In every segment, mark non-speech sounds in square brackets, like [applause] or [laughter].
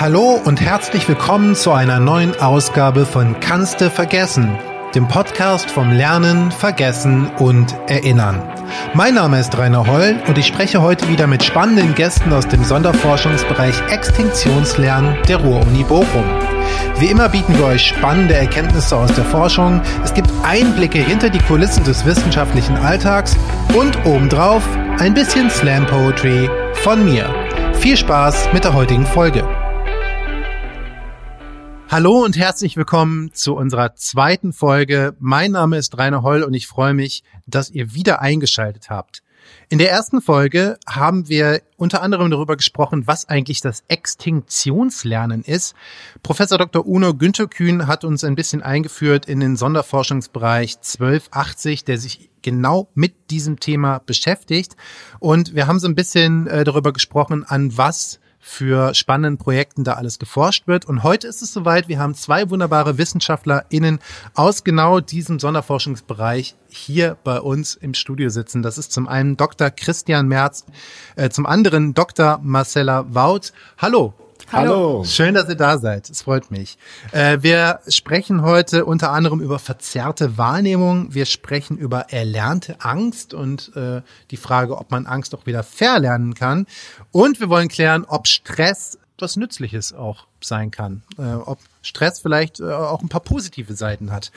Hallo und herzlich willkommen zu einer neuen Ausgabe von Kannste vergessen, dem Podcast vom Lernen, Vergessen und Erinnern. Mein Name ist Rainer Holl und ich spreche heute wieder mit spannenden Gästen aus dem Sonderforschungsbereich Extinktionslernen der Ruhr-Uni Bochum. Wie immer bieten wir euch spannende Erkenntnisse aus der Forschung, es gibt Einblicke hinter die Kulissen des wissenschaftlichen Alltags und obendrauf ein bisschen Slam Poetry von mir. Viel Spaß mit der heutigen Folge. Hallo und herzlich willkommen zu unserer zweiten Folge. Mein Name ist Rainer Holl und ich freue mich, dass ihr wieder eingeschaltet habt. In der ersten Folge haben wir unter anderem darüber gesprochen, was eigentlich das Extinktionslernen ist. Professor Dr. Uno Günther Kühn hat uns ein bisschen eingeführt in den Sonderforschungsbereich 1280, der sich genau mit diesem Thema beschäftigt. Und wir haben so ein bisschen äh, darüber gesprochen, an was für spannenden Projekten da alles geforscht wird. Und heute ist es soweit. Wir haben zwei wunderbare WissenschaftlerInnen aus genau diesem Sonderforschungsbereich hier bei uns im Studio sitzen. Das ist zum einen Dr. Christian Merz, äh, zum anderen Dr. Marcella Wout. Hallo. Hallo. Schön, dass ihr da seid. Es freut mich. Äh, wir sprechen heute unter anderem über verzerrte Wahrnehmung. Wir sprechen über erlernte Angst und äh, die Frage, ob man Angst auch wieder verlernen kann. Und wir wollen klären, ob Stress was Nützliches auch sein kann. Äh, ob Stress vielleicht äh, auch ein paar positive Seiten hat.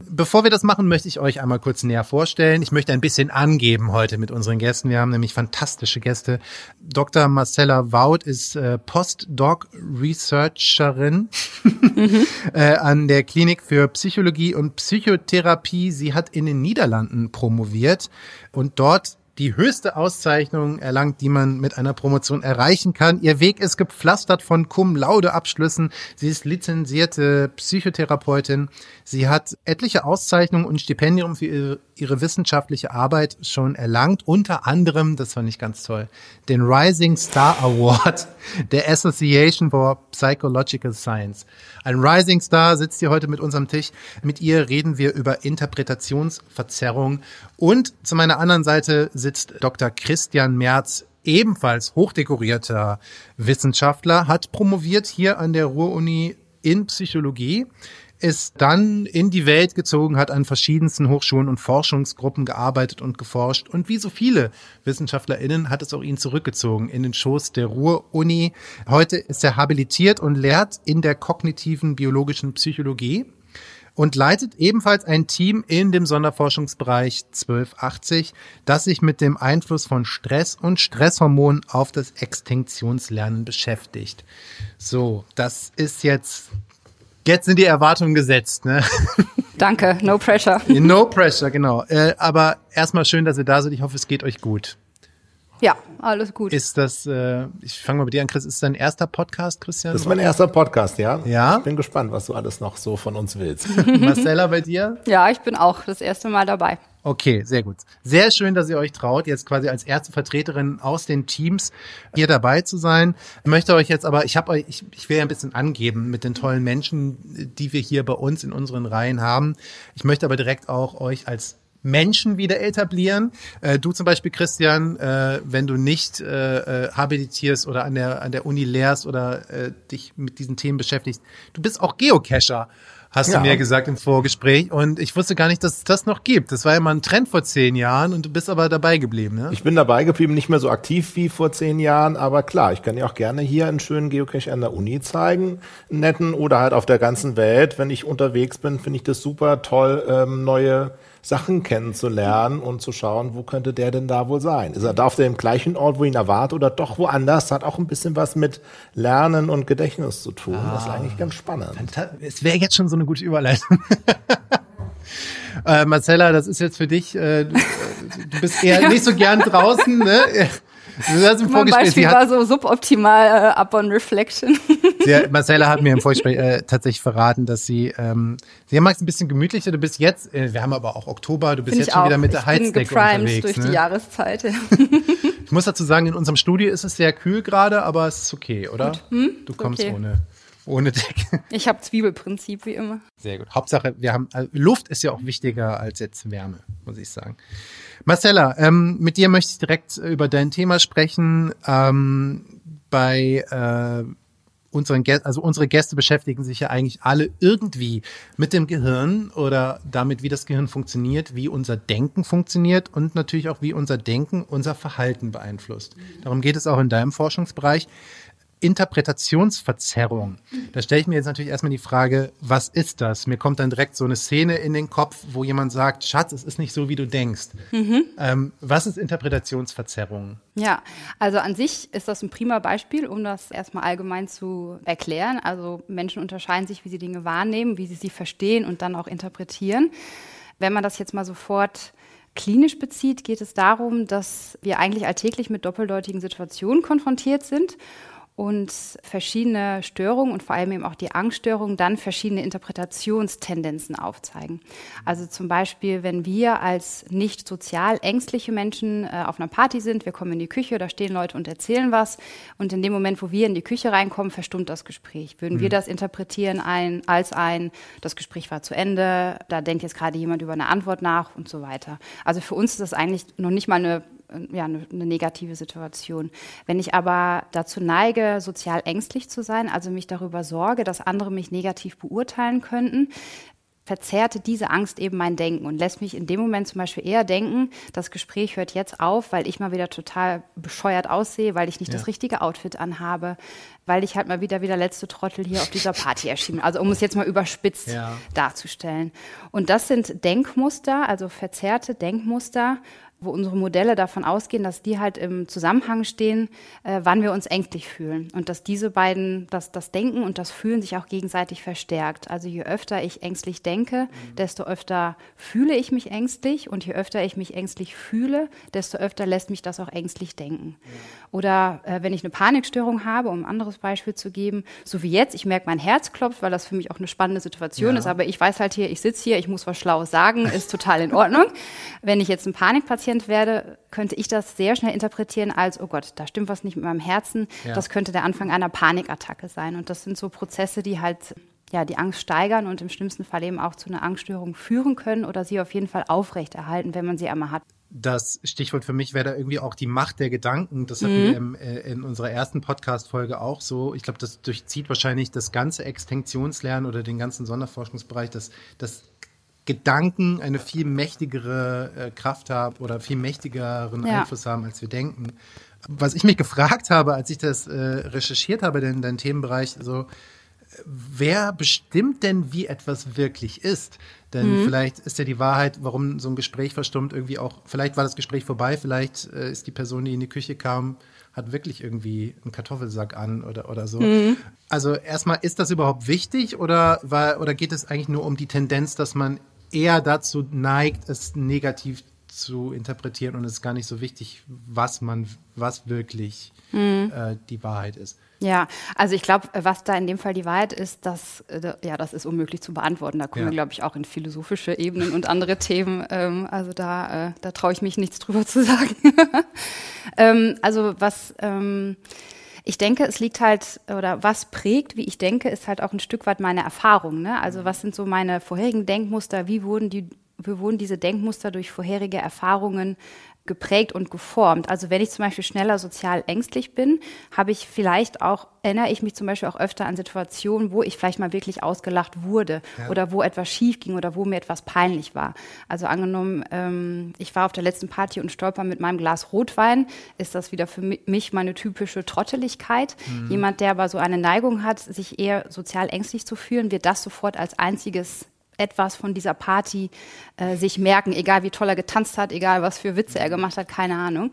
Bevor wir das machen, möchte ich euch einmal kurz näher vorstellen. Ich möchte ein bisschen angeben heute mit unseren Gästen. Wir haben nämlich fantastische Gäste. Dr. Marcella Wout ist äh, Postdoc-Researcherin mhm. [laughs] äh, an der Klinik für Psychologie und Psychotherapie. Sie hat in den Niederlanden promoviert und dort die höchste Auszeichnung erlangt, die man mit einer Promotion erreichen kann. Ihr Weg ist gepflastert von Cum-Laude-Abschlüssen. Sie ist lizenzierte Psychotherapeutin. Sie hat etliche Auszeichnungen und Stipendien für ihre, ihre wissenschaftliche Arbeit schon erlangt. Unter anderem, das fand ich ganz toll, den Rising Star Award [laughs] der Association for Psychological Science. Ein Rising Star sitzt hier heute mit uns am Tisch. Mit ihr reden wir über Interpretationsverzerrung. Und zu meiner anderen Seite sitzt Dr. Christian Merz, ebenfalls hochdekorierter Wissenschaftler, hat promoviert hier an der Ruhr-Uni in Psychologie ist dann in die Welt gezogen, hat an verschiedensten Hochschulen und Forschungsgruppen gearbeitet und geforscht. Und wie so viele WissenschaftlerInnen hat es auch ihn zurückgezogen in den Schoß der Ruhr-Uni. Heute ist er habilitiert und lehrt in der kognitiven biologischen Psychologie und leitet ebenfalls ein Team in dem Sonderforschungsbereich 1280, das sich mit dem Einfluss von Stress und Stresshormonen auf das Extinktionslernen beschäftigt. So, das ist jetzt Jetzt sind die Erwartungen gesetzt, ne? [laughs] Danke, no pressure. No pressure, genau. Äh, aber erstmal schön, dass ihr da seid. Ich hoffe, es geht euch gut. Ja, alles gut. Ist das, äh, ich fange mal mit dir an, Chris, ist das dein erster Podcast, Christian? Das ist mein erster Podcast, ja. Ja. Ich bin gespannt, was du alles noch so von uns willst. [laughs] Marcella, bei dir? Ja, ich bin auch das erste Mal dabei. Okay, sehr gut. Sehr schön, dass ihr euch traut, jetzt quasi als erste Vertreterin aus den Teams hier dabei zu sein. Ich möchte euch jetzt aber, ich habe euch, ich, ich will ja ein bisschen angeben mit den tollen Menschen, die wir hier bei uns in unseren Reihen haben. Ich möchte aber direkt auch euch als Menschen wieder etablieren. Äh, du zum Beispiel, Christian, äh, wenn du nicht äh, äh habilitierst oder an der, an der Uni lehrst oder äh, dich mit diesen Themen beschäftigst, du bist auch Geocacher hast ja. du mir gesagt im Vorgespräch. Und ich wusste gar nicht, dass es das noch gibt. Das war ja mal ein Trend vor zehn Jahren und du bist aber dabei geblieben, ne? Ich bin dabei geblieben, nicht mehr so aktiv wie vor zehn Jahren, aber klar, ich kann dir auch gerne hier einen schönen Geocache an der Uni zeigen, einen netten oder halt auf der ganzen Welt. Wenn ich unterwegs bin, finde ich das super toll, ähm, neue Sachen kennenzulernen und zu schauen, wo könnte der denn da wohl sein? Ist er da auf dem gleichen Ort, wo ihn erwartet oder doch woanders? Hat auch ein bisschen was mit Lernen und Gedächtnis zu tun. Ah, das ist eigentlich ganz spannend. Es wäre jetzt schon so eine gute Überleitung. [laughs] äh, Marcella, das ist jetzt für dich, äh, du, du bist eher nicht so gern draußen, ne? [laughs] Du hast im mein Beispiel war so suboptimal uh, on reflection. [laughs] Sie, Marcella hat mir im Vorgespräch äh, tatsächlich verraten, dass sie, ähm, sie mag es ein bisschen gemütlicher. Du bist jetzt, äh, wir haben aber auch Oktober, du bist Find jetzt schon auch. wieder mit der Heizdecke unterwegs. durch ne? die Jahreszeit. [laughs] ich muss dazu sagen, in unserem Studio ist es sehr kühl gerade, aber es ist okay, oder? Hm? Du kommst okay. ohne ohne Decke. [laughs] Ich habe Zwiebelprinzip wie immer. Sehr gut. Hauptsache, wir haben also Luft ist ja auch wichtiger als jetzt Wärme, muss ich sagen. Marcella, ähm, mit dir möchte ich direkt über dein Thema sprechen. Ähm, bei äh, unseren Gästen, also unsere Gäste beschäftigen sich ja eigentlich alle irgendwie mit dem Gehirn oder damit, wie das Gehirn funktioniert, wie unser Denken funktioniert und natürlich auch, wie unser Denken unser Verhalten beeinflusst. Darum geht es auch in deinem Forschungsbereich. Interpretationsverzerrung. Da stelle ich mir jetzt natürlich erstmal die Frage, was ist das? Mir kommt dann direkt so eine Szene in den Kopf, wo jemand sagt, Schatz, es ist nicht so, wie du denkst. Mhm. Ähm, was ist Interpretationsverzerrung? Ja, also an sich ist das ein prima Beispiel, um das erstmal allgemein zu erklären. Also Menschen unterscheiden sich, wie sie Dinge wahrnehmen, wie sie sie verstehen und dann auch interpretieren. Wenn man das jetzt mal sofort klinisch bezieht, geht es darum, dass wir eigentlich alltäglich mit doppeldeutigen Situationen konfrontiert sind und verschiedene Störungen und vor allem eben auch die Angststörungen dann verschiedene Interpretationstendenzen aufzeigen. Also zum Beispiel, wenn wir als nicht sozial ängstliche Menschen äh, auf einer Party sind, wir kommen in die Küche, da stehen Leute und erzählen was und in dem Moment, wo wir in die Küche reinkommen, verstummt das Gespräch. Würden mhm. wir das interpretieren ein, als ein, das Gespräch war zu Ende, da denkt jetzt gerade jemand über eine Antwort nach und so weiter. Also für uns ist das eigentlich noch nicht mal eine ja, eine, eine negative Situation. Wenn ich aber dazu neige, sozial ängstlich zu sein, also mich darüber sorge, dass andere mich negativ beurteilen könnten, verzerrte diese Angst eben mein Denken und lässt mich in dem Moment zum Beispiel eher denken, das Gespräch hört jetzt auf, weil ich mal wieder total bescheuert aussehe, weil ich nicht ja. das richtige Outfit anhabe, weil ich halt mal wieder wie der letzte Trottel hier auf dieser Party erschien. Also um es jetzt mal überspitzt ja. darzustellen. Und das sind Denkmuster, also verzerrte Denkmuster, wo unsere Modelle davon ausgehen, dass die halt im Zusammenhang stehen, äh, wann wir uns ängstlich fühlen. Und dass diese beiden, dass das Denken und das Fühlen sich auch gegenseitig verstärkt. Also je öfter ich ängstlich denke, mhm. desto öfter fühle ich mich ängstlich. Und je öfter ich mich ängstlich fühle, desto öfter lässt mich das auch ängstlich denken. Mhm. Oder äh, wenn ich eine Panikstörung habe, um ein anderes Beispiel zu geben, so wie jetzt, ich merke, mein Herz klopft, weil das für mich auch eine spannende Situation ja. ist, aber ich weiß halt hier, ich sitze hier, ich muss was Schlaues sagen, ist total in Ordnung. [laughs] wenn ich jetzt ein Panikpatient Patient werde, könnte ich das sehr schnell interpretieren als, oh Gott, da stimmt was nicht mit meinem Herzen. Ja. Das könnte der Anfang einer Panikattacke sein. Und das sind so Prozesse, die halt ja, die Angst steigern und im schlimmsten Fall eben auch zu einer Angststörung führen können oder sie auf jeden Fall aufrechterhalten, wenn man sie einmal hat. Das Stichwort für mich wäre da irgendwie auch die Macht der Gedanken. Das hatten mhm. wir im, äh, in unserer ersten Podcast-Folge auch so. Ich glaube, das durchzieht wahrscheinlich das ganze Extinktionslernen oder den ganzen Sonderforschungsbereich, dass, dass Gedanken eine viel mächtigere äh, Kraft haben oder viel mächtigeren ja. Einfluss haben, als wir denken. Was ich mich gefragt habe, als ich das äh, recherchiert habe, in deinem Themenbereich, so, wer bestimmt denn, wie etwas wirklich ist? Denn mhm. vielleicht ist ja die Wahrheit, warum so ein Gespräch verstummt, irgendwie auch, vielleicht war das Gespräch vorbei, vielleicht äh, ist die Person, die in die Küche kam, hat wirklich irgendwie einen Kartoffelsack an oder, oder so. Mhm. Also erstmal, ist das überhaupt wichtig oder, war, oder geht es eigentlich nur um die Tendenz, dass man eher dazu neigt, es negativ zu interpretieren und es ist gar nicht so wichtig, was man, was wirklich mhm. äh, die Wahrheit ist. Ja, also ich glaube, was da in dem Fall die Wahrheit ist, dass äh, ja, das ist unmöglich zu beantworten. Da kommen ja. wir, glaube ich, auch in philosophische Ebenen und andere Themen. Ähm, also da, äh, da traue ich mich nichts drüber [laughs] zu sagen. [laughs] ähm, also was ähm, ich denke, es liegt halt, oder was prägt, wie ich denke, ist halt auch ein Stück weit meine Erfahrung. Ne? Also was sind so meine vorherigen Denkmuster, wie wurden die wie wurden diese Denkmuster durch vorherige Erfahrungen geprägt und geformt. Also wenn ich zum Beispiel schneller sozial ängstlich bin, habe ich vielleicht auch, erinnere ich mich zum Beispiel auch öfter an Situationen, wo ich vielleicht mal wirklich ausgelacht wurde ja. oder wo etwas schief ging oder wo mir etwas peinlich war. Also angenommen, ähm, ich war auf der letzten Party und stolper mit meinem Glas Rotwein, ist das wieder für mich meine typische Trotteligkeit. Mhm. Jemand, der aber so eine Neigung hat, sich eher sozial ängstlich zu fühlen, wird das sofort als einziges etwas von dieser Party äh, sich merken, egal wie toll er getanzt hat, egal was für Witze er gemacht hat, keine Ahnung.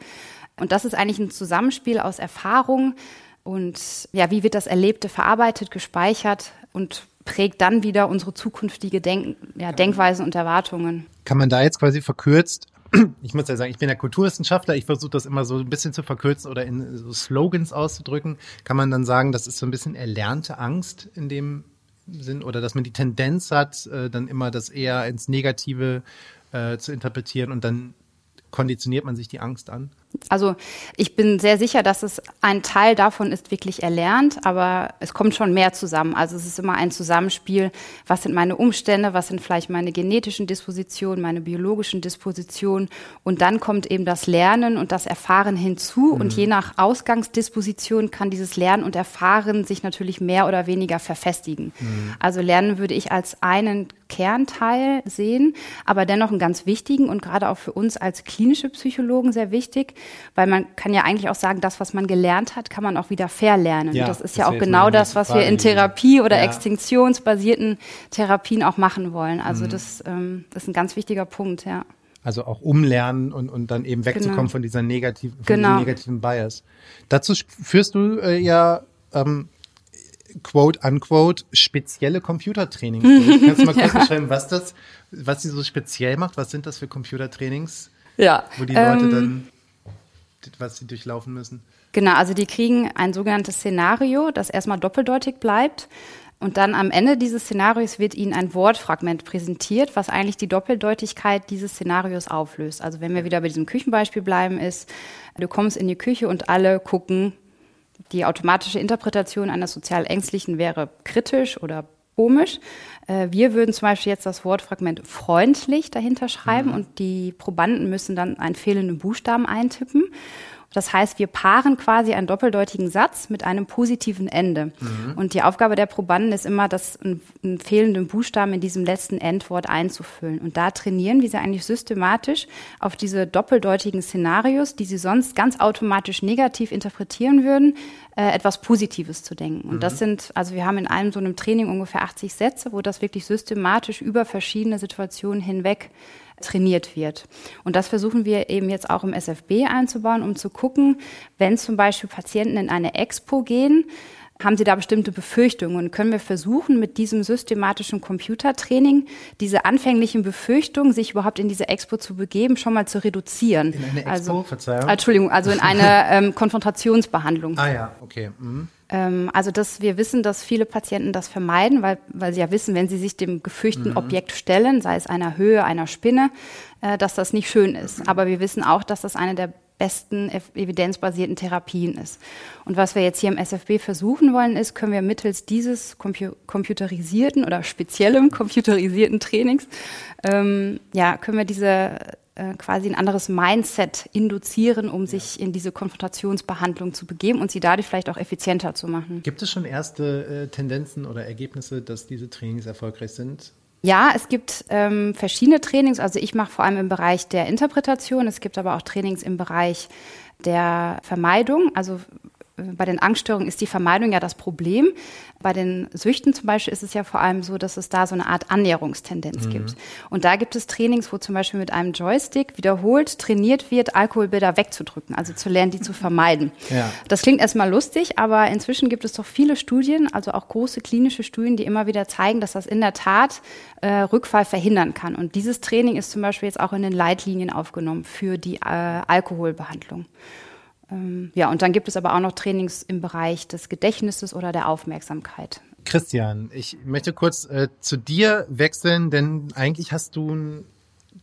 Und das ist eigentlich ein Zusammenspiel aus Erfahrung und ja, wie wird das Erlebte verarbeitet, gespeichert und prägt dann wieder unsere zukünftige Denk ja, Denkweisen und Erwartungen. Kann man da jetzt quasi verkürzt [clears throat] ich muss ja sagen, ich bin ja Kulturwissenschaftler, ich versuche das immer so ein bisschen zu verkürzen oder in so Slogans auszudrücken. Kann man dann sagen, das ist so ein bisschen erlernte Angst in dem sind oder dass man die Tendenz hat, äh, dann immer das eher ins Negative äh, zu interpretieren und dann konditioniert man sich die Angst an? Also ich bin sehr sicher, dass es ein Teil davon ist wirklich erlernt, aber es kommt schon mehr zusammen. Also es ist immer ein Zusammenspiel. Was sind meine Umstände? Was sind vielleicht meine genetischen Dispositionen, meine biologischen Dispositionen? Und dann kommt eben das Lernen und das Erfahren hinzu. Mhm. Und je nach Ausgangsdisposition kann dieses Lernen und Erfahren sich natürlich mehr oder weniger verfestigen. Mhm. Also Lernen würde ich als einen Kernteil sehen, aber dennoch einen ganz wichtigen und gerade auch für uns als klinische Psychologen sehr wichtig, weil man kann ja eigentlich auch sagen, das, was man gelernt hat, kann man auch wieder verlernen. Ja, das ist das ja auch genau das, was wir in Therapie oder ja. extinktionsbasierten Therapien auch machen wollen. Also mhm. das, ähm, das ist ein ganz wichtiger Punkt, ja. Also auch umlernen und, und dann eben wegzukommen genau. von dieser negativen, von genau. negativen Bias. Dazu führst du äh, ja ähm, quote unquote spezielle Computertrainings durch. [laughs] Kannst du mal kurz ja. beschreiben, was das, was sie so speziell macht? Was sind das für Computertrainings? Ja. Wo die Leute ähm, dann, was sie durchlaufen müssen? Genau, also die kriegen ein sogenanntes Szenario, das erstmal doppeldeutig bleibt. Und dann am Ende dieses Szenarios wird Ihnen ein Wortfragment präsentiert, was eigentlich die Doppeldeutigkeit dieses Szenarios auflöst. Also wenn wir wieder bei diesem Küchenbeispiel bleiben, ist, du kommst in die Küche und alle gucken die automatische Interpretation eines sozial Ängstlichen wäre kritisch oder komisch. Äh, wir würden zum Beispiel jetzt das Wortfragment freundlich dahinter schreiben mhm. und die Probanden müssen dann einen fehlenden Buchstaben eintippen. Das heißt, wir paaren quasi einen doppeldeutigen Satz mit einem positiven Ende. Mhm. Und die Aufgabe der Probanden ist immer, das einen, fehlenden Buchstaben in diesem letzten Endwort einzufüllen. Und da trainieren wir sie eigentlich systematisch auf diese doppeldeutigen Szenarios, die sie sonst ganz automatisch negativ interpretieren würden, äh, etwas Positives zu denken. Und mhm. das sind, also wir haben in einem so einem Training ungefähr 80 Sätze, wo das wirklich systematisch über verschiedene Situationen hinweg trainiert wird. Und das versuchen wir eben jetzt auch im SFB einzubauen, um zu gucken, wenn zum Beispiel Patienten in eine Expo gehen, haben Sie da bestimmte Befürchtungen? Und können wir versuchen, mit diesem systematischen Computertraining diese anfänglichen Befürchtungen, sich überhaupt in diese Expo zu begeben, schon mal zu reduzieren? In eine Expo, also, Verzeihung? Entschuldigung, also in eine [laughs] ähm, Konfrontationsbehandlung. Ah ja, okay. Mhm. Ähm, also dass wir wissen, dass viele Patienten das vermeiden, weil, weil sie ja wissen, wenn sie sich dem gefürchteten mhm. Objekt stellen, sei es einer Höhe, einer Spinne, äh, dass das nicht schön ist. Aber wir wissen auch, dass das eine der besten evidenzbasierten Therapien ist. Und was wir jetzt hier im SFB versuchen wollen, ist, können wir mittels dieses computerisierten oder speziellem [laughs] computerisierten Trainings, ähm, ja, können wir diese äh, quasi ein anderes Mindset induzieren, um sich in diese Konfrontationsbehandlung zu begeben und sie dadurch vielleicht auch effizienter zu machen. Gibt es schon erste äh, Tendenzen oder Ergebnisse, dass diese Trainings erfolgreich sind? Ja, es gibt ähm, verschiedene Trainings. Also ich mache vor allem im Bereich der Interpretation. Es gibt aber auch Trainings im Bereich der Vermeidung. Also bei den Angststörungen ist die Vermeidung ja das Problem. Bei den Süchten zum Beispiel ist es ja vor allem so, dass es da so eine Art Annäherungstendenz mhm. gibt. Und da gibt es Trainings, wo zum Beispiel mit einem Joystick wiederholt trainiert wird, Alkoholbilder wegzudrücken, also zu lernen, die zu [laughs] vermeiden. Ja. Das klingt erstmal lustig, aber inzwischen gibt es doch viele Studien, also auch große klinische Studien, die immer wieder zeigen, dass das in der Tat äh, Rückfall verhindern kann. Und dieses Training ist zum Beispiel jetzt auch in den Leitlinien aufgenommen für die äh, Alkoholbehandlung. Ähm, ja, und dann gibt es aber auch noch Trainings im Bereich des Gedächtnisses oder der Aufmerksamkeit. Christian, ich möchte kurz äh, zu dir wechseln, denn eigentlich hast du ein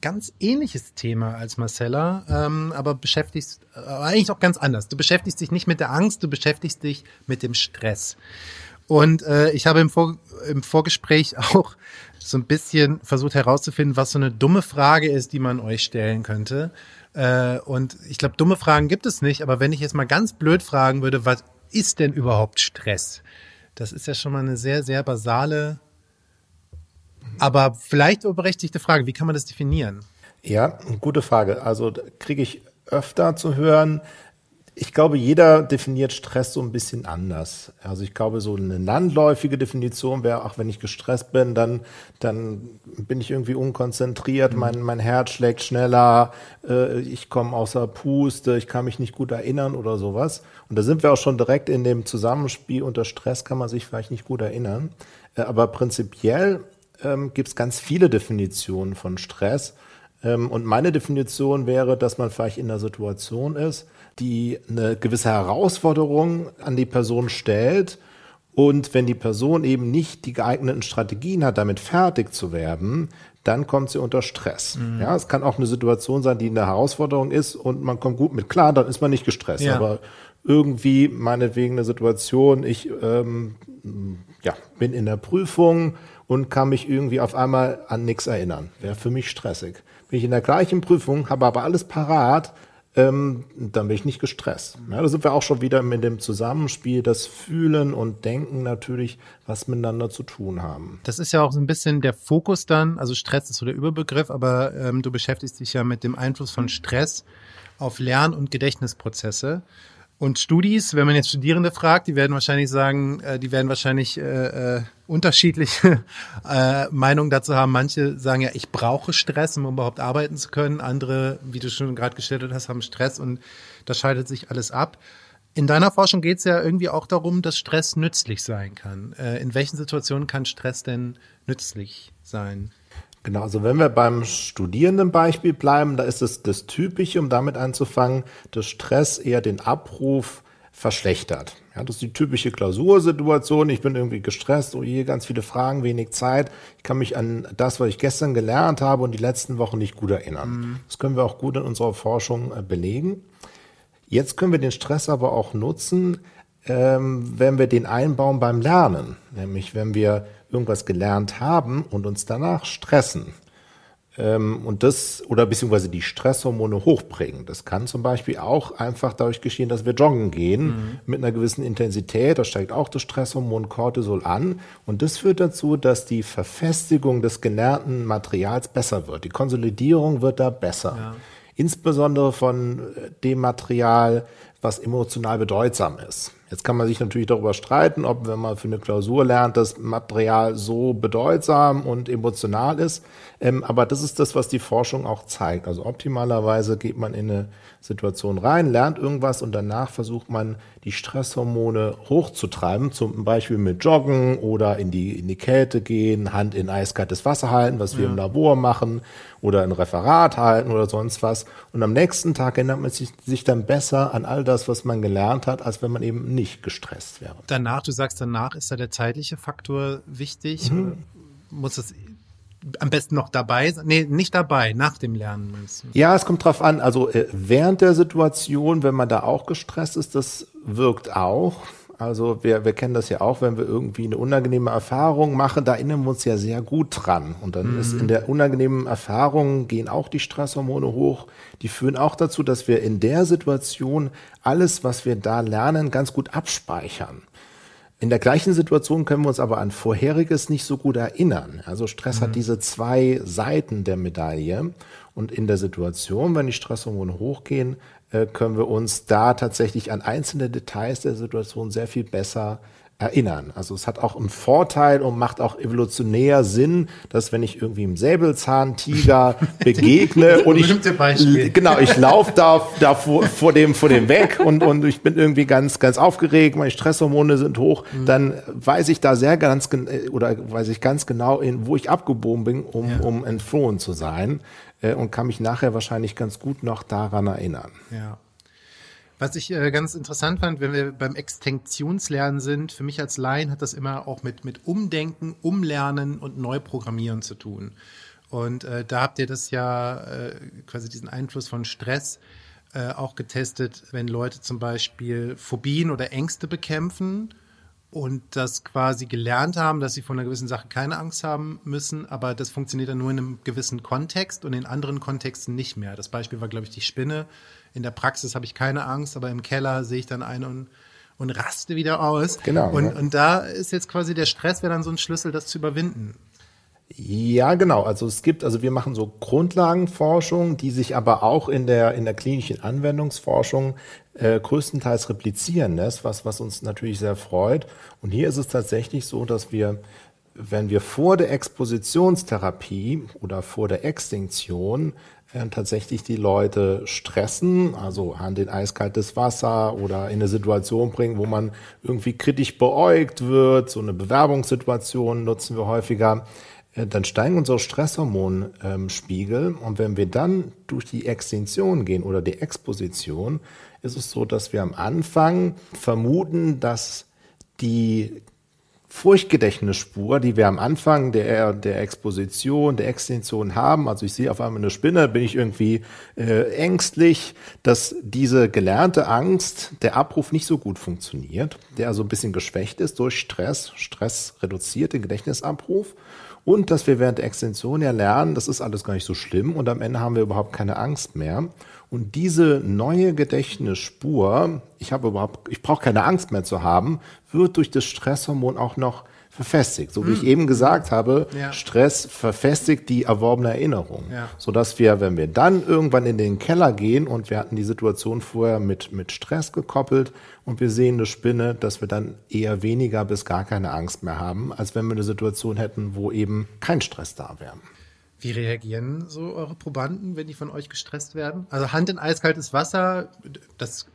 ganz ähnliches Thema als Marcella, ähm, aber beschäftigst äh, eigentlich auch ganz anders. Du beschäftigst dich nicht mit der Angst, du beschäftigst dich mit dem Stress. Und äh, ich habe im, Vor im Vorgespräch [laughs] auch so ein bisschen versucht herauszufinden, was so eine dumme Frage ist, die man euch stellen könnte. Äh, und ich glaube, dumme Fragen gibt es nicht, aber wenn ich jetzt mal ganz blöd fragen würde, was ist denn überhaupt Stress? Das ist ja schon mal eine sehr, sehr basale, aber vielleicht berechtigte Frage. Wie kann man das definieren? Ja, gute Frage. Also kriege ich öfter zu hören, ich glaube, jeder definiert Stress so ein bisschen anders. Also ich glaube, so eine landläufige Definition wäre, auch wenn ich gestresst bin, dann, dann bin ich irgendwie unkonzentriert, mhm. mein, mein Herz schlägt schneller, äh, ich komme außer Puste, ich kann mich nicht gut erinnern oder sowas. Und da sind wir auch schon direkt in dem Zusammenspiel unter Stress kann man sich vielleicht nicht gut erinnern. Äh, aber prinzipiell ähm, gibt es ganz viele Definitionen von Stress. Ähm, und meine Definition wäre, dass man vielleicht in einer Situation ist, die eine gewisse Herausforderung an die Person stellt. Und wenn die Person eben nicht die geeigneten Strategien hat, damit fertig zu werden, dann kommt sie unter Stress. Mhm. Ja, es kann auch eine Situation sein, die eine Herausforderung ist und man kommt gut mit klar, dann ist man nicht gestresst. Ja. Aber irgendwie meinetwegen eine Situation, ich ähm, ja, bin in der Prüfung und kann mich irgendwie auf einmal an nichts erinnern. Wäre für mich stressig. Bin ich in der gleichen Prüfung, habe aber alles parat, ähm, dann bin ich nicht gestresst. Ja, da sind wir auch schon wieder mit dem Zusammenspiel, das Fühlen und Denken natürlich, was miteinander zu tun haben. Das ist ja auch so ein bisschen der Fokus dann, also Stress ist so der Überbegriff, aber ähm, du beschäftigst dich ja mit dem Einfluss von Stress auf Lern- und Gedächtnisprozesse. Und Studis, wenn man jetzt Studierende fragt, die werden wahrscheinlich sagen, äh, die werden wahrscheinlich äh, äh, unterschiedliche [laughs] äh, Meinungen dazu haben. Manche sagen ja, ich brauche Stress, um überhaupt arbeiten zu können. Andere, wie du schon gerade gestellt hast, haben Stress und das schaltet sich alles ab. In deiner Forschung geht es ja irgendwie auch darum, dass Stress nützlich sein kann. Äh, in welchen Situationen kann Stress denn nützlich sein? Genau, also wenn wir beim Studierendenbeispiel bleiben, da ist es das Typische, um damit anzufangen, dass Stress eher den Abruf verschlechtert. Ja, das ist die typische Klausursituation. Ich bin irgendwie gestresst, oh je, ganz viele Fragen, wenig Zeit. Ich kann mich an das, was ich gestern gelernt habe und die letzten Wochen nicht gut erinnern. Mhm. Das können wir auch gut in unserer Forschung äh, belegen. Jetzt können wir den Stress aber auch nutzen, ähm, wenn wir den einbauen beim Lernen. Nämlich, wenn wir irgendwas gelernt haben und uns danach stressen. Ähm, und das, oder beziehungsweise die Stresshormone hochbringen. Das kann zum Beispiel auch einfach dadurch geschehen, dass wir joggen gehen mhm. mit einer gewissen Intensität. Da steigt auch das Stresshormon Cortisol an. Und das führt dazu, dass die Verfestigung des gelernten Materials besser wird. Die Konsolidierung wird da besser. Ja. Insbesondere von dem Material, was emotional bedeutsam ist. Jetzt kann man sich natürlich darüber streiten, ob, wenn man für eine Klausur lernt, das Material so bedeutsam und emotional ist. Ähm, aber das ist das, was die Forschung auch zeigt. Also optimalerweise geht man in eine Situation rein, lernt irgendwas und danach versucht man, die Stresshormone hochzutreiben, zum Beispiel mit Joggen oder in die, in die Kälte gehen, Hand in eiskaltes Wasser halten, was wir ja. im Labor machen, oder ein Referat halten oder sonst was. Und am nächsten Tag erinnert man sich, sich dann besser an all das, was man gelernt hat, als wenn man eben nicht gestresst wäre. Danach, du sagst, danach ist da der zeitliche Faktor wichtig. Mhm. Muss es am besten noch dabei sein? Nee, nicht dabei, nach dem Lernen. Ja, es kommt drauf an. Also äh, während der Situation, wenn man da auch gestresst ist, das wirkt auch. Also wir, wir kennen das ja auch, wenn wir irgendwie eine unangenehme Erfahrung machen, da erinnern wir uns ja sehr gut dran. Und dann mhm. ist in der unangenehmen Erfahrung gehen auch die Stresshormone hoch. Die führen auch dazu, dass wir in der Situation alles, was wir da lernen, ganz gut abspeichern. In der gleichen Situation können wir uns aber an vorheriges nicht so gut erinnern. Also Stress mhm. hat diese zwei Seiten der Medaille. Und in der Situation, wenn die Stresshormone hochgehen, äh, können wir uns da tatsächlich an einzelne Details der Situation sehr viel besser erinnern. Also es hat auch einen Vorteil und macht auch evolutionär Sinn, dass wenn ich irgendwie im Säbelzahntiger [laughs] begegne und ich genau, ich laufe da, da vor, vor dem vor dem weg und und ich bin irgendwie ganz ganz aufgeregt, meine Stresshormone sind hoch, mhm. dann weiß ich da sehr ganz oder weiß ich ganz genau, in, wo ich abgebogen bin, um ja. um entflohen zu sein äh, und kann mich nachher wahrscheinlich ganz gut noch daran erinnern. Ja. Was ich äh, ganz interessant fand, wenn wir beim Extinktionslernen sind, für mich als Laien hat das immer auch mit, mit Umdenken, Umlernen und Neuprogrammieren zu tun. Und äh, da habt ihr das ja äh, quasi diesen Einfluss von Stress äh, auch getestet, wenn Leute zum Beispiel Phobien oder Ängste bekämpfen und das quasi gelernt haben, dass sie von einer gewissen Sache keine Angst haben müssen, aber das funktioniert dann nur in einem gewissen Kontext und in anderen Kontexten nicht mehr. Das Beispiel war, glaube ich, die Spinne. In der Praxis habe ich keine Angst, aber im Keller sehe ich dann eine und, und raste wieder aus. Genau. Und, ja. und da ist jetzt quasi der Stress, wäre dann so ein Schlüssel, das zu überwinden. Ja, genau. Also es gibt, also wir machen so Grundlagenforschung, die sich aber auch in der, in der klinischen Anwendungsforschung äh, größtenteils replizieren lässt, was, was uns natürlich sehr freut. Und hier ist es tatsächlich so, dass wir, wenn wir vor der Expositionstherapie oder vor der Extinktion äh, tatsächlich die Leute stressen, also an den eiskaltes Wasser oder in eine Situation bringen, wo man irgendwie kritisch beäugt wird, so eine Bewerbungssituation nutzen wir häufiger, dann steigen unsere Stresshormonspiegel und wenn wir dann durch die Extinktion gehen oder die Exposition, ist es so, dass wir am Anfang vermuten, dass die Furchtgedächtnisspur, die wir am Anfang der, der Exposition, der Extinktion haben. Also ich sehe auf einmal eine Spinne, bin ich irgendwie äh, ängstlich, dass diese gelernte Angst, der Abruf nicht so gut funktioniert, der also ein bisschen geschwächt ist durch Stress. Stress reduziert den Gedächtnisabruf. Und dass wir während der Extension ja lernen, das ist alles gar nicht so schlimm und am Ende haben wir überhaupt keine Angst mehr. Und diese neue Gedächtnisspur, ich habe überhaupt, ich brauche keine Angst mehr zu haben, wird durch das Stresshormon auch noch verfestigt. So wie ich hm. eben gesagt habe, ja. Stress verfestigt die erworbene Erinnerung. Ja. Sodass wir, wenn wir dann irgendwann in den Keller gehen und wir hatten die Situation vorher mit, mit Stress gekoppelt und wir sehen eine Spinne, dass wir dann eher weniger bis gar keine Angst mehr haben, als wenn wir eine Situation hätten, wo eben kein Stress da wäre. Wie reagieren so eure Probanden, wenn die von euch gestresst werden? Also Hand in eiskaltes Wasser, das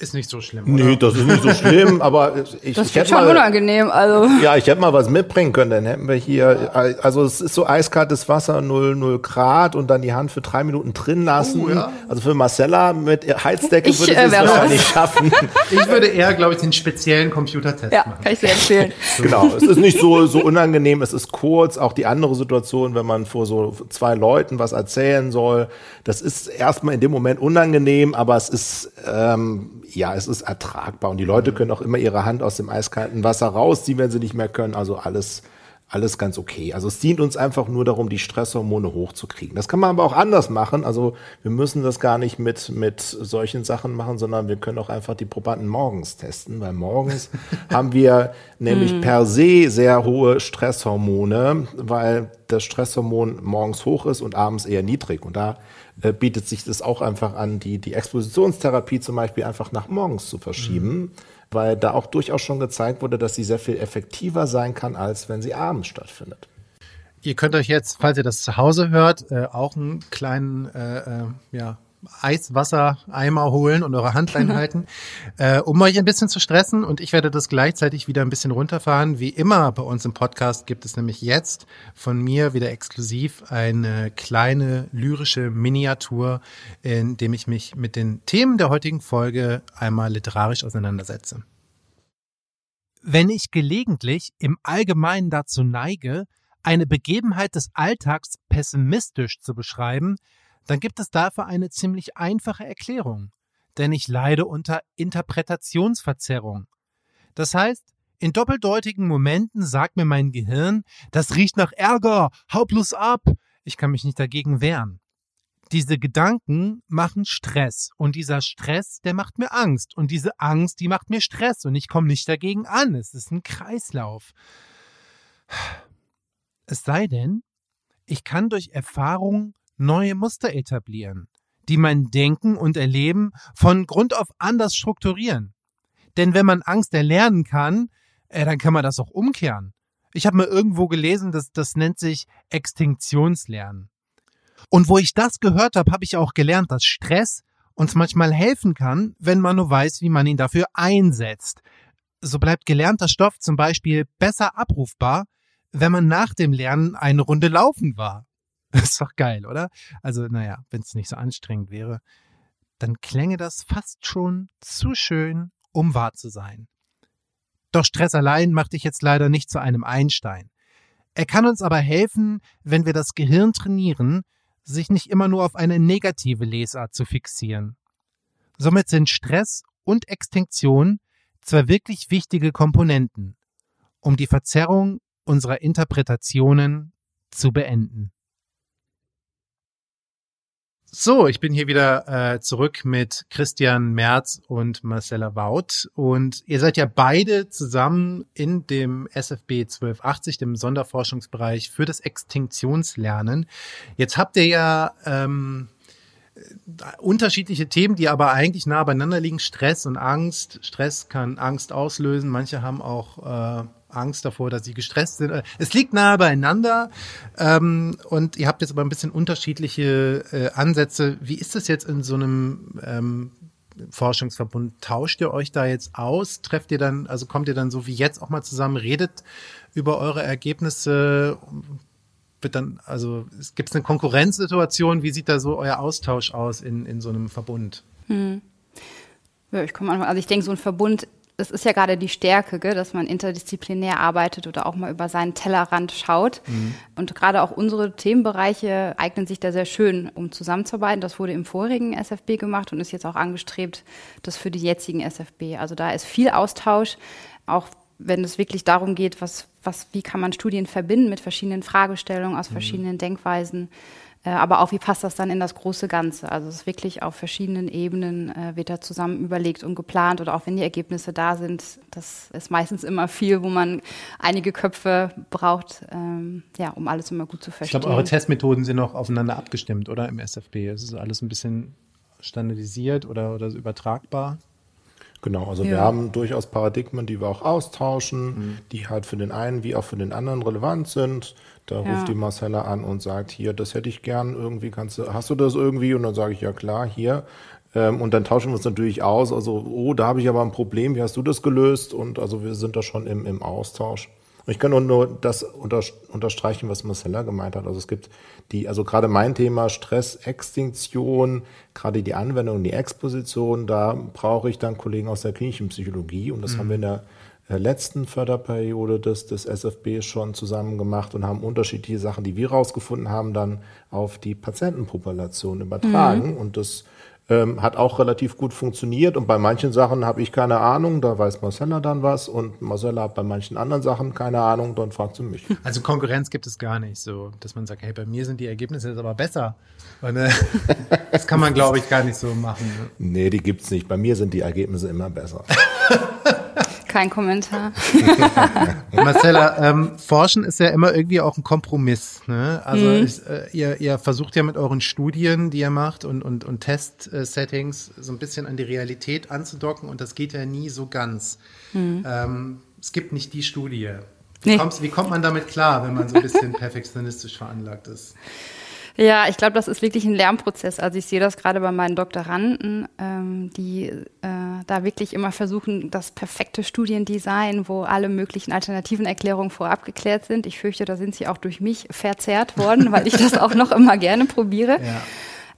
ist nicht so schlimm. Oder? Nee, das ist nicht so [laughs] schlimm, aber ich, das ich hätte schon mal, unangenehm, also. Ja, ich hätte mal was mitbringen können, dann hätten wir hier, also es ist so eiskaltes Wasser, 0, 0 Grad und dann die Hand für drei Minuten drin lassen. Oh, ja. Also für Marcella mit Heizdecke ich, würde sie äh, es wahrscheinlich schaffen. [laughs] Ich würde eher, glaube ich, den speziellen Computertest ja, machen. kann ich sehr empfehlen. [laughs] genau, es ist nicht so, so unangenehm, es ist kurz, auch die andere Situation, wenn man vor so zwei Leuten was erzählen soll, das ist erstmal in dem Moment unangenehm, aber es ist, ähm, ja, es ist ertragbar und die Leute können auch immer ihre Hand aus dem eiskalten Wasser rausziehen, wenn sie nicht mehr können. Also alles, alles ganz okay. Also es dient uns einfach nur darum, die Stresshormone hochzukriegen. Das kann man aber auch anders machen. Also wir müssen das gar nicht mit, mit solchen Sachen machen, sondern wir können auch einfach die Probanden morgens testen, weil morgens [laughs] haben wir nämlich hm. per se sehr hohe Stresshormone, weil das Stresshormon morgens hoch ist und abends eher niedrig. Und da äh, bietet sich das auch einfach an, die, die Expositionstherapie zum Beispiel einfach nach morgens zu verschieben, mhm. weil da auch durchaus schon gezeigt wurde, dass sie sehr viel effektiver sein kann, als wenn sie abends stattfindet. Ihr könnt euch jetzt, falls ihr das zu Hause hört, äh, auch einen kleinen äh, äh ja, Eiswassereimer holen und eure Handlein [laughs] halten, äh, um euch ein bisschen zu stressen. Und ich werde das gleichzeitig wieder ein bisschen runterfahren. Wie immer bei uns im Podcast gibt es nämlich jetzt von mir wieder exklusiv eine kleine lyrische Miniatur, in dem ich mich mit den Themen der heutigen Folge einmal literarisch auseinandersetze. Wenn ich gelegentlich im Allgemeinen dazu neige, eine Begebenheit des Alltags pessimistisch zu beschreiben, dann gibt es dafür eine ziemlich einfache Erklärung. Denn ich leide unter Interpretationsverzerrung. Das heißt, in doppeldeutigen Momenten sagt mir mein Gehirn, das riecht nach Ärger, hau bloß ab. Ich kann mich nicht dagegen wehren. Diese Gedanken machen Stress und dieser Stress, der macht mir Angst und diese Angst, die macht mir Stress und ich komme nicht dagegen an. Es ist ein Kreislauf. Es sei denn, ich kann durch Erfahrung neue Muster etablieren, die mein Denken und Erleben von Grund auf anders strukturieren. Denn wenn man Angst erlernen kann, äh, dann kann man das auch umkehren. Ich habe mal irgendwo gelesen, dass das nennt sich Extinktionslernen. Und wo ich das gehört habe, habe ich auch gelernt, dass Stress uns manchmal helfen kann, wenn man nur weiß, wie man ihn dafür einsetzt. So bleibt gelernter Stoff zum Beispiel besser abrufbar, wenn man nach dem Lernen eine Runde laufen war. [laughs] Das ist doch geil, oder? Also, naja, wenn es nicht so anstrengend wäre, dann klänge das fast schon zu schön, um wahr zu sein. Doch Stress allein macht dich jetzt leider nicht zu einem Einstein. Er kann uns aber helfen, wenn wir das Gehirn trainieren, sich nicht immer nur auf eine negative Lesart zu fixieren. Somit sind Stress und Extinktion zwar wirklich wichtige Komponenten, um die Verzerrung unserer Interpretationen zu beenden. So, ich bin hier wieder äh, zurück mit Christian Merz und Marcella Wout. Und ihr seid ja beide zusammen in dem SFB 1280, dem Sonderforschungsbereich für das Extinktionslernen. Jetzt habt ihr ja ähm, unterschiedliche Themen, die aber eigentlich nah beieinander liegen. Stress und Angst. Stress kann Angst auslösen. Manche haben auch äh, Angst davor, dass sie gestresst sind. Es liegt nahe beieinander ähm, und ihr habt jetzt aber ein bisschen unterschiedliche äh, Ansätze. Wie ist das jetzt in so einem ähm, Forschungsverbund? Tauscht ihr euch da jetzt aus? Trefft ihr dann, also kommt ihr dann so wie jetzt auch mal zusammen, redet über eure Ergebnisse? Wird dann, also gibt es eine Konkurrenzsituation? Wie sieht da so euer Austausch aus in, in so einem Verbund? Hm. Ja, ich komme an, also ich denke, so ein Verbund es ist ja gerade die Stärke, gell, dass man interdisziplinär arbeitet oder auch mal über seinen Tellerrand schaut. Mhm. Und gerade auch unsere Themenbereiche eignen sich da sehr schön, um zusammenzuarbeiten. Das wurde im vorigen SFB gemacht und ist jetzt auch angestrebt, das für die jetzigen SFB. Also da ist viel Austausch, auch wenn es wirklich darum geht, was, was, wie kann man Studien verbinden mit verschiedenen Fragestellungen aus mhm. verschiedenen mhm. Denkweisen. Äh, aber auch, wie passt das dann in das große Ganze? Also es ist wirklich auf verschiedenen Ebenen äh, wird da zusammen überlegt und geplant oder auch wenn die Ergebnisse da sind, das ist meistens immer viel, wo man einige Köpfe braucht, ähm, ja, um alles immer gut zu verstehen. Ich glaube, eure Testmethoden sind auch aufeinander abgestimmt, oder im SFB? Es ist alles ein bisschen standardisiert oder, oder übertragbar? Genau, also ja. wir haben durchaus Paradigmen, die wir auch austauschen, mhm. die halt für den einen wie auch für den anderen relevant sind. Da ja. ruft die Marcella an und sagt, hier, das hätte ich gern irgendwie, kannst du, hast du das irgendwie? Und dann sage ich, ja klar, hier. Ähm, und dann tauschen wir uns natürlich aus. Also, oh, da habe ich aber ein Problem, wie hast du das gelöst? Und also wir sind da schon im, im Austausch. Und ich kann nur, nur das unter, unterstreichen, was Marcella gemeint hat. Also es gibt die, also gerade mein Thema Stressextinktion, gerade die Anwendung, die Exposition, da brauche ich dann Kollegen aus der klinischen Psychologie und das mhm. haben wir in der letzten Förderperiode des, des SFB schon zusammen gemacht und haben unterschiedliche Sachen, die wir rausgefunden haben, dann auf die Patientenpopulation übertragen. Mhm. Und das ähm, hat auch relativ gut funktioniert und bei manchen Sachen habe ich keine Ahnung, da weiß Marcella dann was und Marcella hat bei manchen anderen Sachen keine Ahnung, dann fragt sie mich. Also Konkurrenz gibt es gar nicht so, dass man sagt, hey, bei mir sind die Ergebnisse jetzt aber besser. Und, äh, [laughs] das kann man, glaube ich, gar nicht so machen. Ne? Nee, die gibt es nicht. Bei mir sind die Ergebnisse immer besser. [laughs] Kein Kommentar. [laughs] Marcella, ähm, Forschen ist ja immer irgendwie auch ein Kompromiss. Ne? Also mhm. ich, äh, ihr, ihr versucht ja mit euren Studien, die ihr macht und, und, und Test-Settings so ein bisschen an die Realität anzudocken und das geht ja nie so ganz. Mhm. Ähm, es gibt nicht die Studie. Wie, nee. wie kommt man damit klar, wenn man so ein bisschen [laughs] perfektionistisch veranlagt ist? Ja, ich glaube, das ist wirklich ein Lernprozess. Also ich sehe das gerade bei meinen Doktoranden, ähm, die äh, da wirklich immer versuchen, das perfekte Studiendesign, wo alle möglichen alternativen Erklärungen vorab geklärt sind. Ich fürchte, da sind sie auch durch mich verzerrt worden, weil ich das auch noch immer gerne probiere. Ja.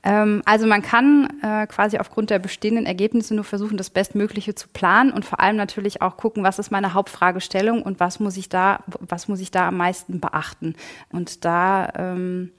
Ähm, also man kann äh, quasi aufgrund der bestehenden Ergebnisse nur versuchen, das Bestmögliche zu planen und vor allem natürlich auch gucken, was ist meine Hauptfragestellung und was muss ich da, was muss ich da am meisten beachten. Und da ähm,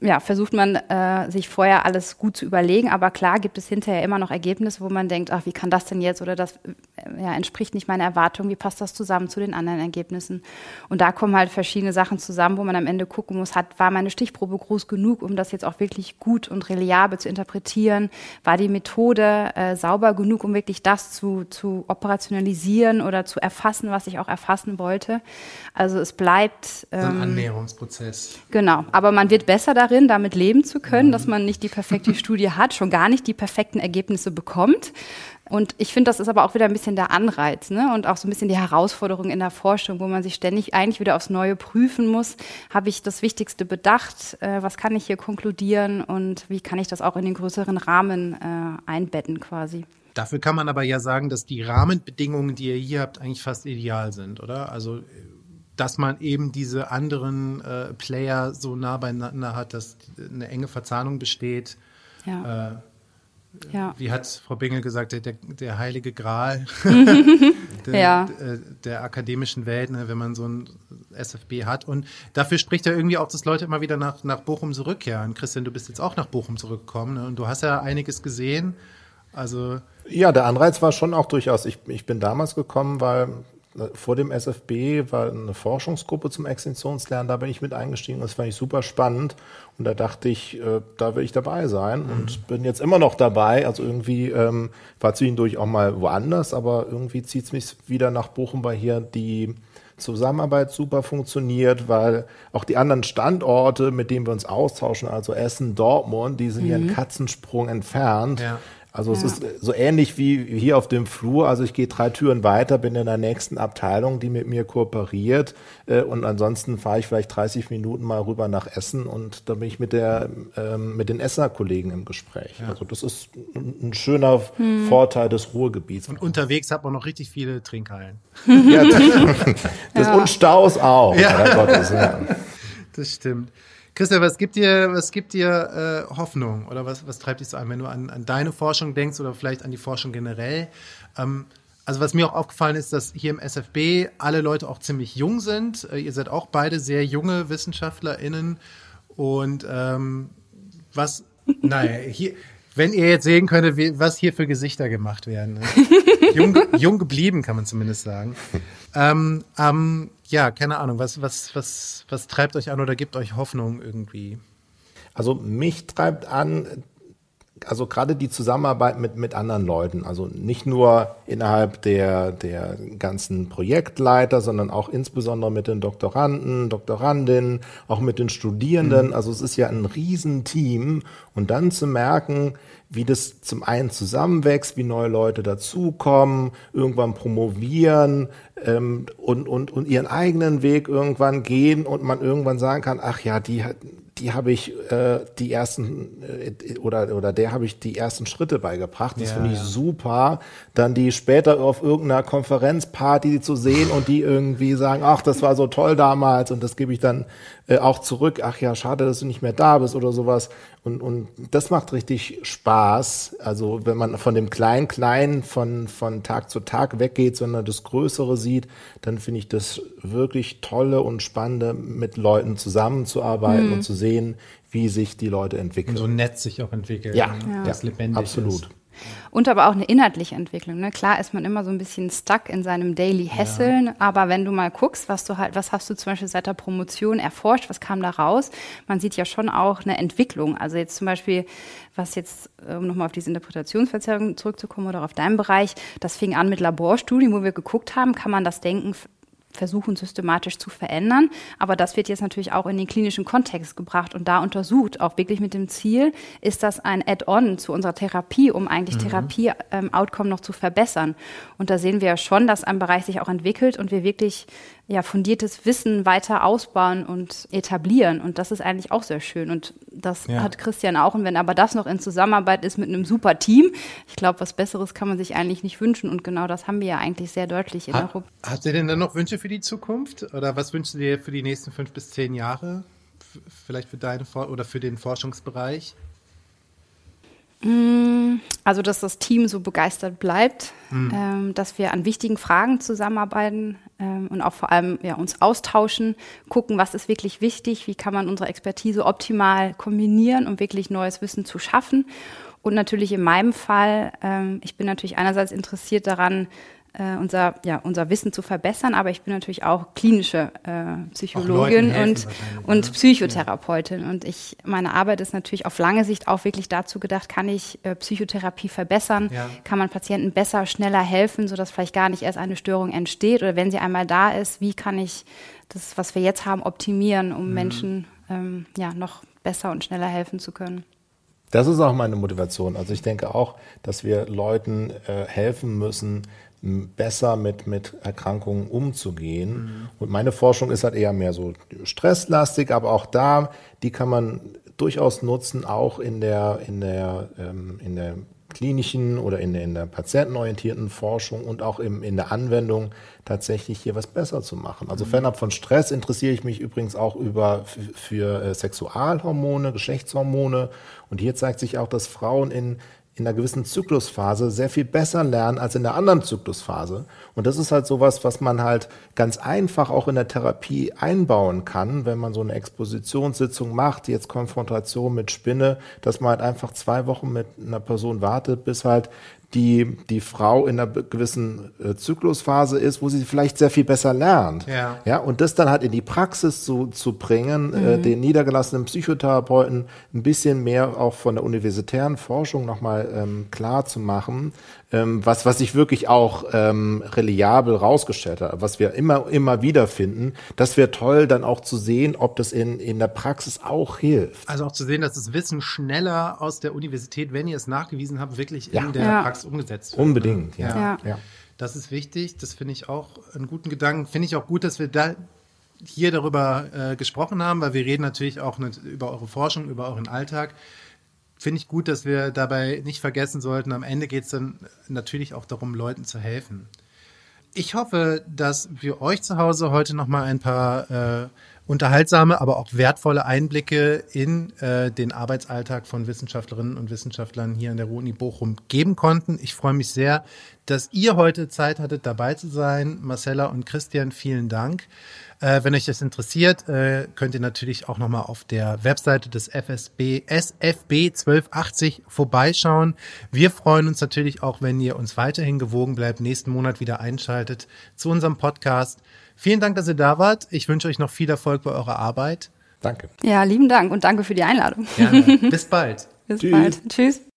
ja, versucht man, äh, sich vorher alles gut zu überlegen. Aber klar gibt es hinterher immer noch Ergebnisse, wo man denkt, ach, wie kann das denn jetzt? Oder das äh, ja, entspricht nicht meiner Erwartung. Wie passt das zusammen zu den anderen Ergebnissen? Und da kommen halt verschiedene Sachen zusammen, wo man am Ende gucken muss, hat, war meine Stichprobe groß genug, um das jetzt auch wirklich gut und reliabel zu interpretieren? War die Methode äh, sauber genug, um wirklich das zu, zu operationalisieren oder zu erfassen, was ich auch erfassen wollte? Also es bleibt. Ähm, so ein ähm, Annäherungsprozess. Genau. Aber man wird besser darin darin, damit leben zu können, mhm. dass man nicht die perfekte [laughs] Studie hat, schon gar nicht die perfekten Ergebnisse bekommt. Und ich finde, das ist aber auch wieder ein bisschen der Anreiz ne? und auch so ein bisschen die Herausforderung in der Forschung, wo man sich ständig eigentlich wieder aufs Neue prüfen muss. Habe ich das Wichtigste bedacht? Äh, was kann ich hier konkludieren und wie kann ich das auch in den größeren Rahmen äh, einbetten quasi? Dafür kann man aber ja sagen, dass die Rahmenbedingungen, die ihr hier habt, eigentlich fast ideal sind, oder? Also dass man eben diese anderen äh, Player so nah beieinander hat, dass eine enge Verzahnung besteht. Ja. Äh, ja. Wie hat Frau Bingel gesagt, der, der heilige Gral [laughs] der, ja. der, der, akademischen Welt, ne, wenn man so ein SFB hat. Und dafür spricht ja irgendwie auch, dass Leute immer wieder nach, nach Bochum zurückkehren. Christian, du bist jetzt auch nach Bochum zurückgekommen ne, und du hast ja einiges gesehen. Also ja, der Anreiz war schon auch durchaus. Ich, ich bin damals gekommen, weil vor dem SFB war eine Forschungsgruppe zum Extinktionslernen, da bin ich mit eingestiegen, das fand ich super spannend und da dachte ich, äh, da will ich dabei sein mhm. und bin jetzt immer noch dabei, also irgendwie ähm, war zwischendurch auch mal woanders, aber irgendwie zieht es mich wieder nach Bochum, weil hier die Zusammenarbeit super funktioniert, weil auch die anderen Standorte, mit denen wir uns austauschen, also Essen, Dortmund, die sind mhm. hier einen Katzensprung entfernt. Ja. Also ja. es ist so ähnlich wie hier auf dem Flur. Also ich gehe drei Türen weiter, bin in der nächsten Abteilung, die mit mir kooperiert. Äh, und ansonsten fahre ich vielleicht 30 Minuten mal rüber nach Essen und da bin ich mit der ähm, mit den Essener-Kollegen im Gespräch. Ja. Also das ist ein schöner hm. Vorteil des Ruhrgebiets. Und unterwegs hat man noch richtig viele Trinkhallen. ja, das, [laughs] [laughs] das ja. und Staus auch. Ja. Gottes, ja. Das stimmt. Christian, was gibt dir, was gibt dir äh, Hoffnung oder was, was treibt dich so an, wenn du an, an deine Forschung denkst oder vielleicht an die Forschung generell? Ähm, Also was mir auch aufgefallen ist, dass hier im SFB alle Leute auch ziemlich jung sind. Äh, ihr seid auch beide sehr junge WissenschaftlerInnen. Und ähm, was, naja, hier, wenn ihr jetzt sehen könntet, wie, was hier für Gesichter gemacht werden. Ne? [laughs] jung, jung geblieben, kann man zumindest sagen. Ähm, ähm, ja, keine Ahnung, was, was, was, was treibt euch an oder gibt euch Hoffnung irgendwie? Also mich treibt an, also gerade die Zusammenarbeit mit, mit anderen Leuten, also nicht nur innerhalb der, der ganzen Projektleiter, sondern auch insbesondere mit den Doktoranden, Doktorandinnen, auch mit den Studierenden. Mhm. Also es ist ja ein Riesenteam und dann zu merken, wie das zum einen zusammenwächst, wie neue Leute dazukommen, irgendwann promovieren ähm, und, und, und ihren eigenen Weg irgendwann gehen und man irgendwann sagen kann, ach ja, die hat die habe ich äh, die ersten äh, oder oder der habe ich die ersten Schritte beigebracht. Das ja, finde ich ja. super. Dann die später auf irgendeiner Konferenzparty zu sehen und die irgendwie sagen, ach, das war so toll damals und das gebe ich dann äh, auch zurück. Ach ja, schade, dass du nicht mehr da bist oder sowas. Und und das macht richtig Spaß. Also wenn man von dem kleinen kleinen von von Tag zu Tag weggeht, sondern das Größere sieht, dann finde ich das wirklich tolle und spannende, mit Leuten zusammenzuarbeiten mhm. und zu sehen sehen, wie sich die Leute entwickeln. Und so nett sich auch entwickeln. Ja, ja. das lebendig absolut. Ist. Und aber auch eine inhaltliche Entwicklung. Ne? Klar ist man immer so ein bisschen stuck in seinem Daily Hässeln, ja. aber wenn du mal guckst, was du halt, was hast du zum Beispiel seit der Promotion erforscht, was kam da raus, man sieht ja schon auch eine Entwicklung. Also jetzt zum Beispiel, was jetzt, um nochmal auf diese Interpretationsverzerrung zurückzukommen oder auf deinen Bereich, das fing an mit Laborstudien, wo wir geguckt haben, kann man das Denken versuchen, systematisch zu verändern. Aber das wird jetzt natürlich auch in den klinischen Kontext gebracht und da untersucht, auch wirklich mit dem Ziel, ist das ein Add-on zu unserer Therapie, um eigentlich mhm. Therapie-Outcome ähm, noch zu verbessern. Und da sehen wir ja schon, dass ein Bereich sich auch entwickelt und wir wirklich ja, fundiertes Wissen weiter ausbauen und etablieren. Und das ist eigentlich auch sehr schön. Und das ja. hat Christian auch. Und wenn aber das noch in Zusammenarbeit ist mit einem super Team, ich glaube, was Besseres kann man sich eigentlich nicht wünschen. Und genau das haben wir ja eigentlich sehr deutlich in ha Europa. Habt ihr denn dann noch Wünsche für die Zukunft? Oder was wünschst du dir für die nächsten fünf bis zehn Jahre? F vielleicht für deine For oder für den Forschungsbereich? Mm, also, dass das Team so begeistert bleibt, mhm. ähm, dass wir an wichtigen Fragen zusammenarbeiten ähm, und auch vor allem ja, uns austauschen, gucken, was ist wirklich wichtig, wie kann man unsere Expertise optimal kombinieren, um wirklich neues Wissen zu schaffen. Und natürlich in meinem Fall, ähm, ich bin natürlich einerseits interessiert daran, äh, unser, ja, unser Wissen zu verbessern, aber ich bin natürlich auch klinische äh, Psychologin und, und ne? Psychotherapeutin. Ja. Und ich, meine Arbeit ist natürlich auf lange Sicht auch wirklich dazu gedacht, kann ich äh, Psychotherapie verbessern, ja. kann man Patienten besser, schneller helfen, sodass vielleicht gar nicht erst eine Störung entsteht oder wenn sie einmal da ist, wie kann ich das, was wir jetzt haben, optimieren, um mhm. Menschen ähm, ja, noch besser und schneller helfen zu können. Das ist auch meine Motivation. Also ich denke auch, dass wir Leuten äh, helfen müssen, besser mit, mit Erkrankungen umzugehen. Mhm. Und meine Forschung ist halt eher mehr so stresslastig, aber auch da, die kann man durchaus nutzen, auch in der, in der, ähm, in der klinischen oder in der, in der patientenorientierten Forschung und auch im, in der Anwendung tatsächlich hier was besser zu machen. Also mhm. fernab von Stress interessiere ich mich übrigens auch über für, für äh, Sexualhormone, Geschlechtshormone. Und hier zeigt sich auch, dass Frauen in in einer gewissen Zyklusphase sehr viel besser lernen als in der anderen Zyklusphase. Und das ist halt sowas, was man halt ganz einfach auch in der Therapie einbauen kann, wenn man so eine Expositionssitzung macht, jetzt Konfrontation mit Spinne, dass man halt einfach zwei Wochen mit einer Person wartet, bis halt die, die Frau in einer gewissen äh, Zyklusphase ist, wo sie vielleicht sehr viel besser lernt. Ja. ja und das dann halt in die Praxis zu, zu bringen, äh, mhm. äh, den niedergelassenen Psychotherapeuten ein bisschen mehr auch von der universitären Forschung nochmal ähm, klar zu machen, ähm, was, was sich wirklich auch ähm, reliabel rausgestellt hat, was wir immer, immer wieder finden. Das wäre toll, dann auch zu sehen, ob das in, in der Praxis auch hilft. Also auch zu sehen, dass das Wissen schneller aus der Universität, wenn ihr es nachgewiesen habt, wirklich ja. in der ja. Praxis umgesetzt wird. Unbedingt, ja. ja. ja. Das ist wichtig. Das finde ich auch einen guten Gedanken. Finde ich auch gut, dass wir da hier darüber äh, gesprochen haben, weil wir reden natürlich auch nicht über eure Forschung, über euren Alltag finde ich gut, dass wir dabei nicht vergessen sollten, am Ende geht es dann natürlich auch darum, Leuten zu helfen. Ich hoffe, dass wir euch zu Hause heute noch mal ein paar äh, unterhaltsame, aber auch wertvolle Einblicke in äh, den Arbeitsalltag von Wissenschaftlerinnen und Wissenschaftlern hier an der Uni Bochum geben konnten. Ich freue mich sehr, dass ihr heute Zeit hattet, dabei zu sein. Marcella und Christian, vielen Dank. Äh, wenn euch das interessiert, äh, könnt ihr natürlich auch nochmal auf der Webseite des FSB, SFB 1280 vorbeischauen. Wir freuen uns natürlich auch, wenn ihr uns weiterhin gewogen bleibt, nächsten Monat wieder einschaltet zu unserem Podcast. Vielen Dank, dass ihr da wart. Ich wünsche euch noch viel Erfolg bei eurer Arbeit. Danke. Ja, lieben Dank und danke für die Einladung. Gerne. [laughs] Bis bald. Bis Tschüss. bald. Tschüss.